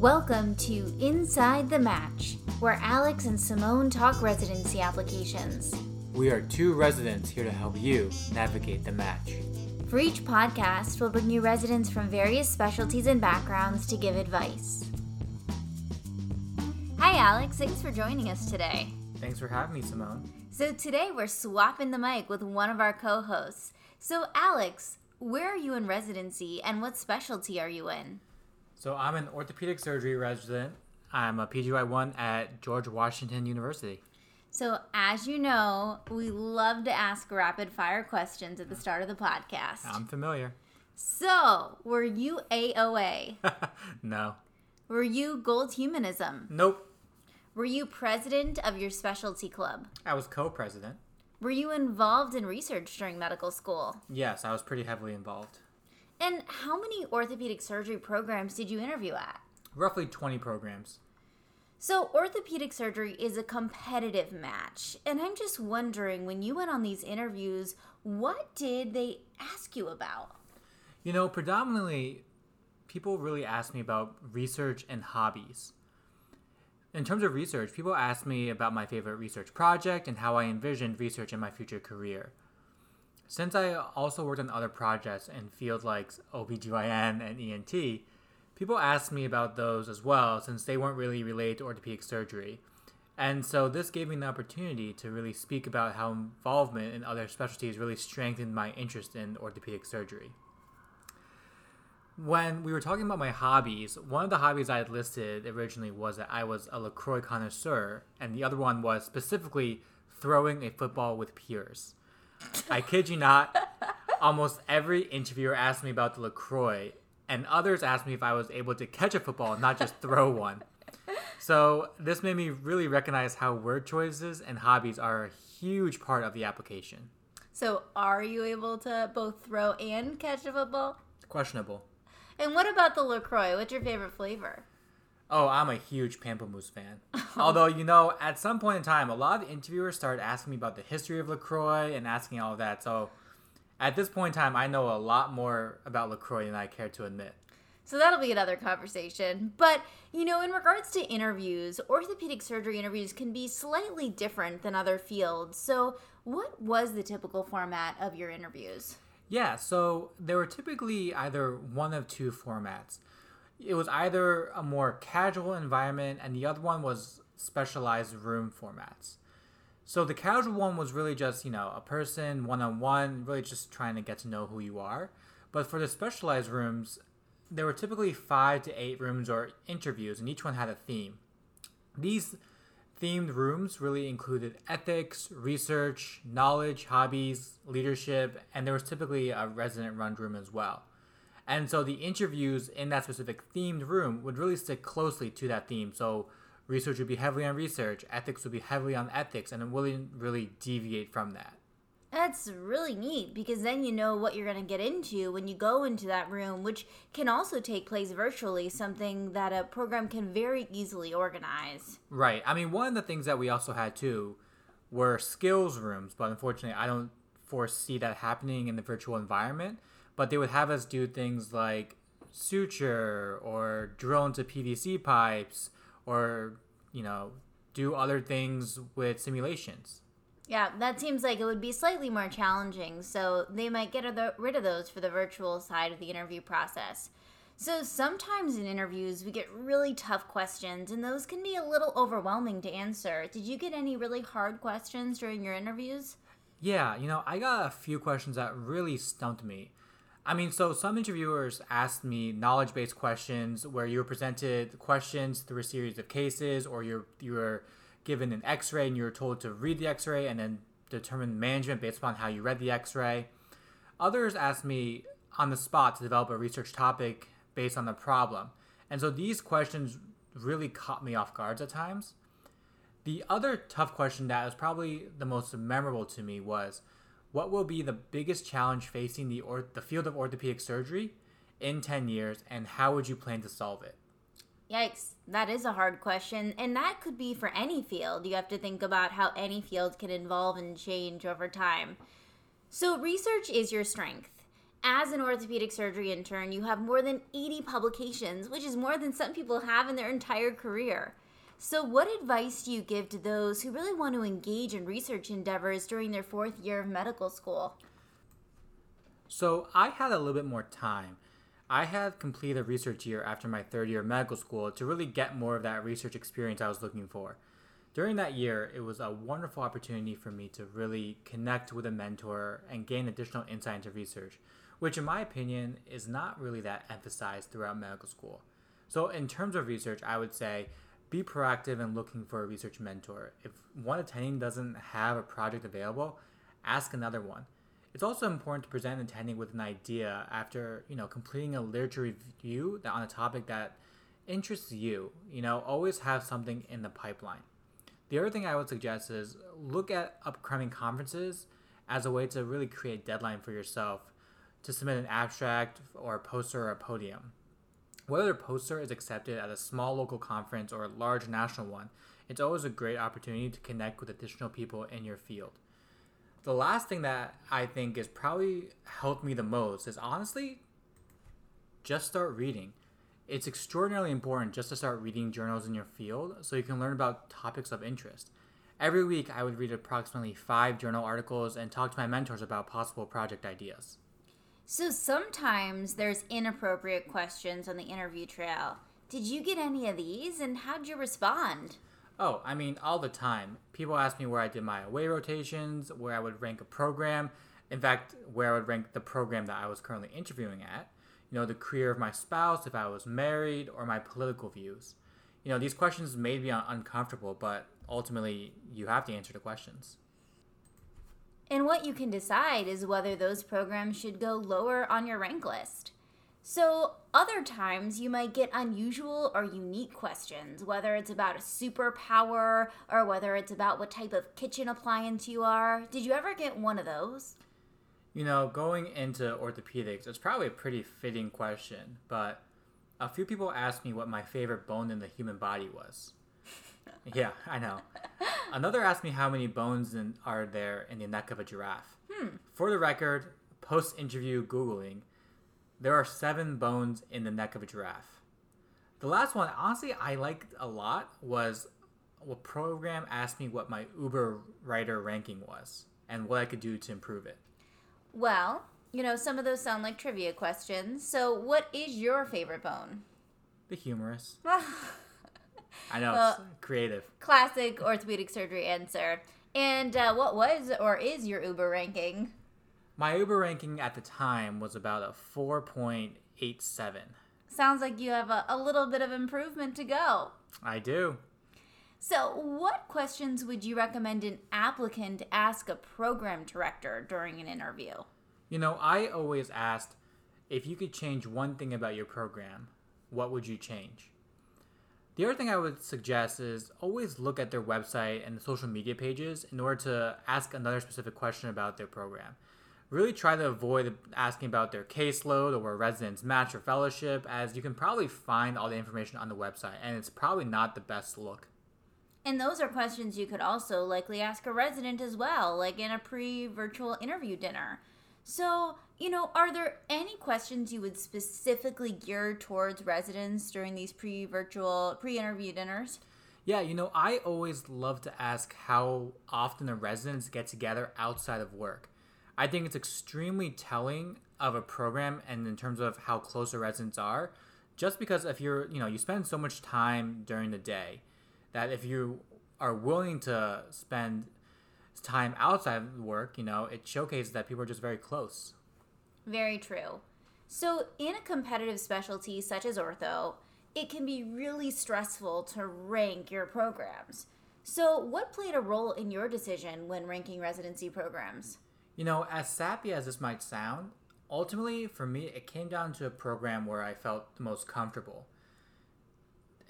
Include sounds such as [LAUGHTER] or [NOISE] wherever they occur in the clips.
Welcome to Inside the Match, where Alex and Simone talk residency applications. We are two residents here to help you navigate the match. For each podcast, we'll bring you residents from various specialties and backgrounds to give advice. Hi, Alex. Thanks for joining us today. Thanks for having me, Simone. So, today we're swapping the mic with one of our co hosts. So, Alex, where are you in residency and what specialty are you in? So, I'm an orthopedic surgery resident. I'm a PGY1 at George Washington University. So, as you know, we love to ask rapid fire questions at the start of the podcast. I'm familiar. So, were you AOA? [LAUGHS] no. Were you Gold Humanism? Nope. Were you president of your specialty club? I was co president. Were you involved in research during medical school? Yes, I was pretty heavily involved. And how many orthopedic surgery programs did you interview at? Roughly 20 programs. So, orthopedic surgery is a competitive match. And I'm just wondering when you went on these interviews, what did they ask you about? You know, predominantly, people really ask me about research and hobbies. In terms of research, people ask me about my favorite research project and how I envisioned research in my future career. Since I also worked on other projects in fields like OBGYN and ENT, people asked me about those as well since they weren't really related to orthopedic surgery. And so this gave me the opportunity to really speak about how involvement in other specialties really strengthened my interest in orthopedic surgery. When we were talking about my hobbies, one of the hobbies I had listed originally was that I was a LaCroix connoisseur, and the other one was specifically throwing a football with peers. I kid you not, almost every interviewer asked me about the LaCroix, and others asked me if I was able to catch a football, not just throw one. So, this made me really recognize how word choices and hobbies are a huge part of the application. So, are you able to both throw and catch a football? Questionable. And what about the LaCroix? What's your favorite flavor? Oh, I'm a huge Pamplemousse fan. Although, you know, at some point in time, a lot of interviewers started asking me about the history of LaCroix and asking all of that. So, at this point in time, I know a lot more about LaCroix than I care to admit. So that'll be another conversation. But, you know, in regards to interviews, orthopedic surgery interviews can be slightly different than other fields. So, what was the typical format of your interviews? Yeah, so there were typically either one of two formats. It was either a more casual environment, and the other one was specialized room formats. So the casual one was really just, you know, a person one on one, really just trying to get to know who you are. But for the specialized rooms, there were typically five to eight rooms or interviews, and each one had a theme. These themed rooms really included ethics, research, knowledge, hobbies, leadership, and there was typically a resident run room as well. And so the interviews in that specific themed room would really stick closely to that theme. So research would be heavily on research, ethics would be heavily on ethics, and it wouldn't really deviate from that. That's really neat because then you know what you're going to get into when you go into that room, which can also take place virtually, something that a program can very easily organize. Right. I mean, one of the things that we also had too were skills rooms, but unfortunately, I don't foresee that happening in the virtual environment. But they would have us do things like suture or drill into PVC pipes or, you know, do other things with simulations. Yeah, that seems like it would be slightly more challenging, so they might get rid of those for the virtual side of the interview process. So sometimes in interviews, we get really tough questions, and those can be a little overwhelming to answer. Did you get any really hard questions during your interviews? Yeah, you know, I got a few questions that really stumped me. I mean, so some interviewers asked me knowledge based questions where you were presented questions through a series of cases, or you're, you were given an x ray and you were told to read the x ray and then determine management based upon how you read the x ray. Others asked me on the spot to develop a research topic based on the problem. And so these questions really caught me off guard at times. The other tough question that was probably the most memorable to me was what will be the biggest challenge facing the, or- the field of orthopedic surgery in 10 years and how would you plan to solve it? Yikes, that is a hard question. And that could be for any field. You have to think about how any field can evolve and change over time. So, research is your strength. As an orthopedic surgery intern, you have more than 80 publications, which is more than some people have in their entire career. So, what advice do you give to those who really want to engage in research endeavors during their fourth year of medical school? So, I had a little bit more time. I had completed a research year after my third year of medical school to really get more of that research experience I was looking for. During that year, it was a wonderful opportunity for me to really connect with a mentor and gain additional insight into research, which, in my opinion, is not really that emphasized throughout medical school. So, in terms of research, I would say be proactive in looking for a research mentor. If one attending doesn't have a project available, ask another one. It's also important to present an attending with an idea after, you know, completing a literature review on a topic that interests you. You know, always have something in the pipeline. The other thing I would suggest is look at upcoming conferences as a way to really create a deadline for yourself to submit an abstract or a poster or a podium. Whether a poster is accepted at a small local conference or a large national one, it's always a great opportunity to connect with additional people in your field. The last thing that I think has probably helped me the most is honestly just start reading. It's extraordinarily important just to start reading journals in your field so you can learn about topics of interest. Every week, I would read approximately five journal articles and talk to my mentors about possible project ideas. So sometimes there's inappropriate questions on the interview trail. Did you get any of these and how'd you respond? Oh, I mean, all the time. People ask me where I did my away rotations, where I would rank a program. In fact, where I would rank the program that I was currently interviewing at. You know, the career of my spouse, if I was married, or my political views. You know, these questions may be uncomfortable, but ultimately, you have to answer the questions. And what you can decide is whether those programs should go lower on your rank list. So, other times you might get unusual or unique questions, whether it's about a superpower or whether it's about what type of kitchen appliance you are. Did you ever get one of those? You know, going into orthopedics, it's probably a pretty fitting question, but a few people asked me what my favorite bone in the human body was. Yeah, I know. Another asked me how many bones in, are there in the neck of a giraffe. Hmm. For the record, post interview Googling, there are seven bones in the neck of a giraffe. The last one, honestly, I liked a lot was a program asked me what my Uber rider ranking was and what I could do to improve it. Well, you know, some of those sound like trivia questions. So, what is your favorite bone? The humerus. [LAUGHS] I know Well, it's creative. Classic orthopedic surgery answer. And uh, what was or is your Uber ranking? My Uber ranking at the time was about a 4.87. Sounds like you have a, a little bit of improvement to go. I do. So, what questions would you recommend an applicant ask a program director during an interview? You know, I always asked if you could change one thing about your program, what would you change? The other thing I would suggest is always look at their website and social media pages in order to ask another specific question about their program. Really try to avoid asking about their caseload or where residents match or fellowship, as you can probably find all the information on the website, and it's probably not the best look. And those are questions you could also likely ask a resident as well, like in a pre virtual interview dinner. So, you know, are there any questions you would specifically gear towards residents during these pre virtual, pre interview dinners? Yeah, you know, I always love to ask how often the residents get together outside of work. I think it's extremely telling of a program and in terms of how close the residents are. Just because if you're, you know, you spend so much time during the day that if you are willing to spend time outside of work, you know, it showcases that people are just very close. Very true. So, in a competitive specialty such as ortho, it can be really stressful to rank your programs. So, what played a role in your decision when ranking residency programs? You know, as sappy as this might sound, ultimately for me, it came down to a program where I felt the most comfortable.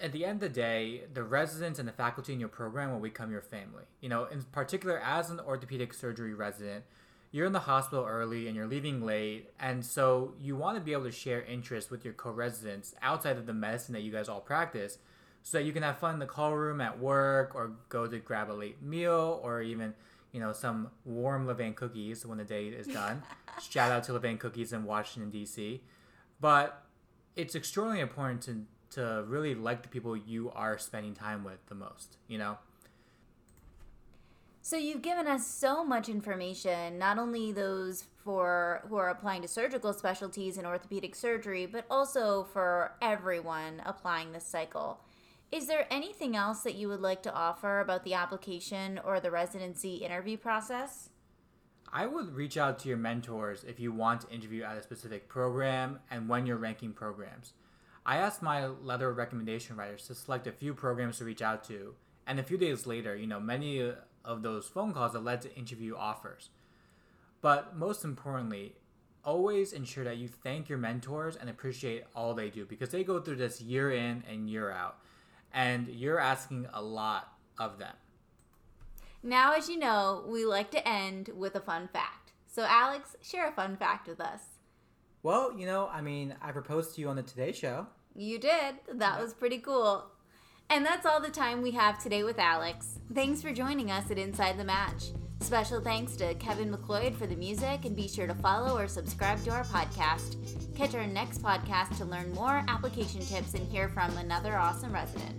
At the end of the day, the residents and the faculty in your program will become your family. You know, in particular, as an orthopedic surgery resident, you're in the hospital early and you're leaving late, and so you want to be able to share interests with your co residents outside of the medicine that you guys all practice so that you can have fun in the call room at work or go to grab a late meal or even you know, some warm Levain cookies when the day is done. [LAUGHS] Shout out to Levain Cookies in Washington, D.C. But it's extraordinarily important to, to really like the people you are spending time with the most, you know? So you've given us so much information, not only those for who are applying to surgical specialties in orthopedic surgery, but also for everyone applying this cycle. Is there anything else that you would like to offer about the application or the residency interview process? I would reach out to your mentors if you want to interview at a specific program and when you're ranking programs. I asked my letter of recommendation writers to select a few programs to reach out to, and a few days later, you know, many uh, of those phone calls that led to interview offers. But most importantly, always ensure that you thank your mentors and appreciate all they do because they go through this year in and year out and you're asking a lot of them. Now, as you know, we like to end with a fun fact. So, Alex, share a fun fact with us. Well, you know, I mean, I proposed to you on the Today Show. You did. That was pretty cool. And that's all the time we have today with Alex. Thanks for joining us at Inside the Match. Special thanks to Kevin MacLeod for the music, and be sure to follow or subscribe to our podcast. Catch our next podcast to learn more application tips and hear from another awesome resident.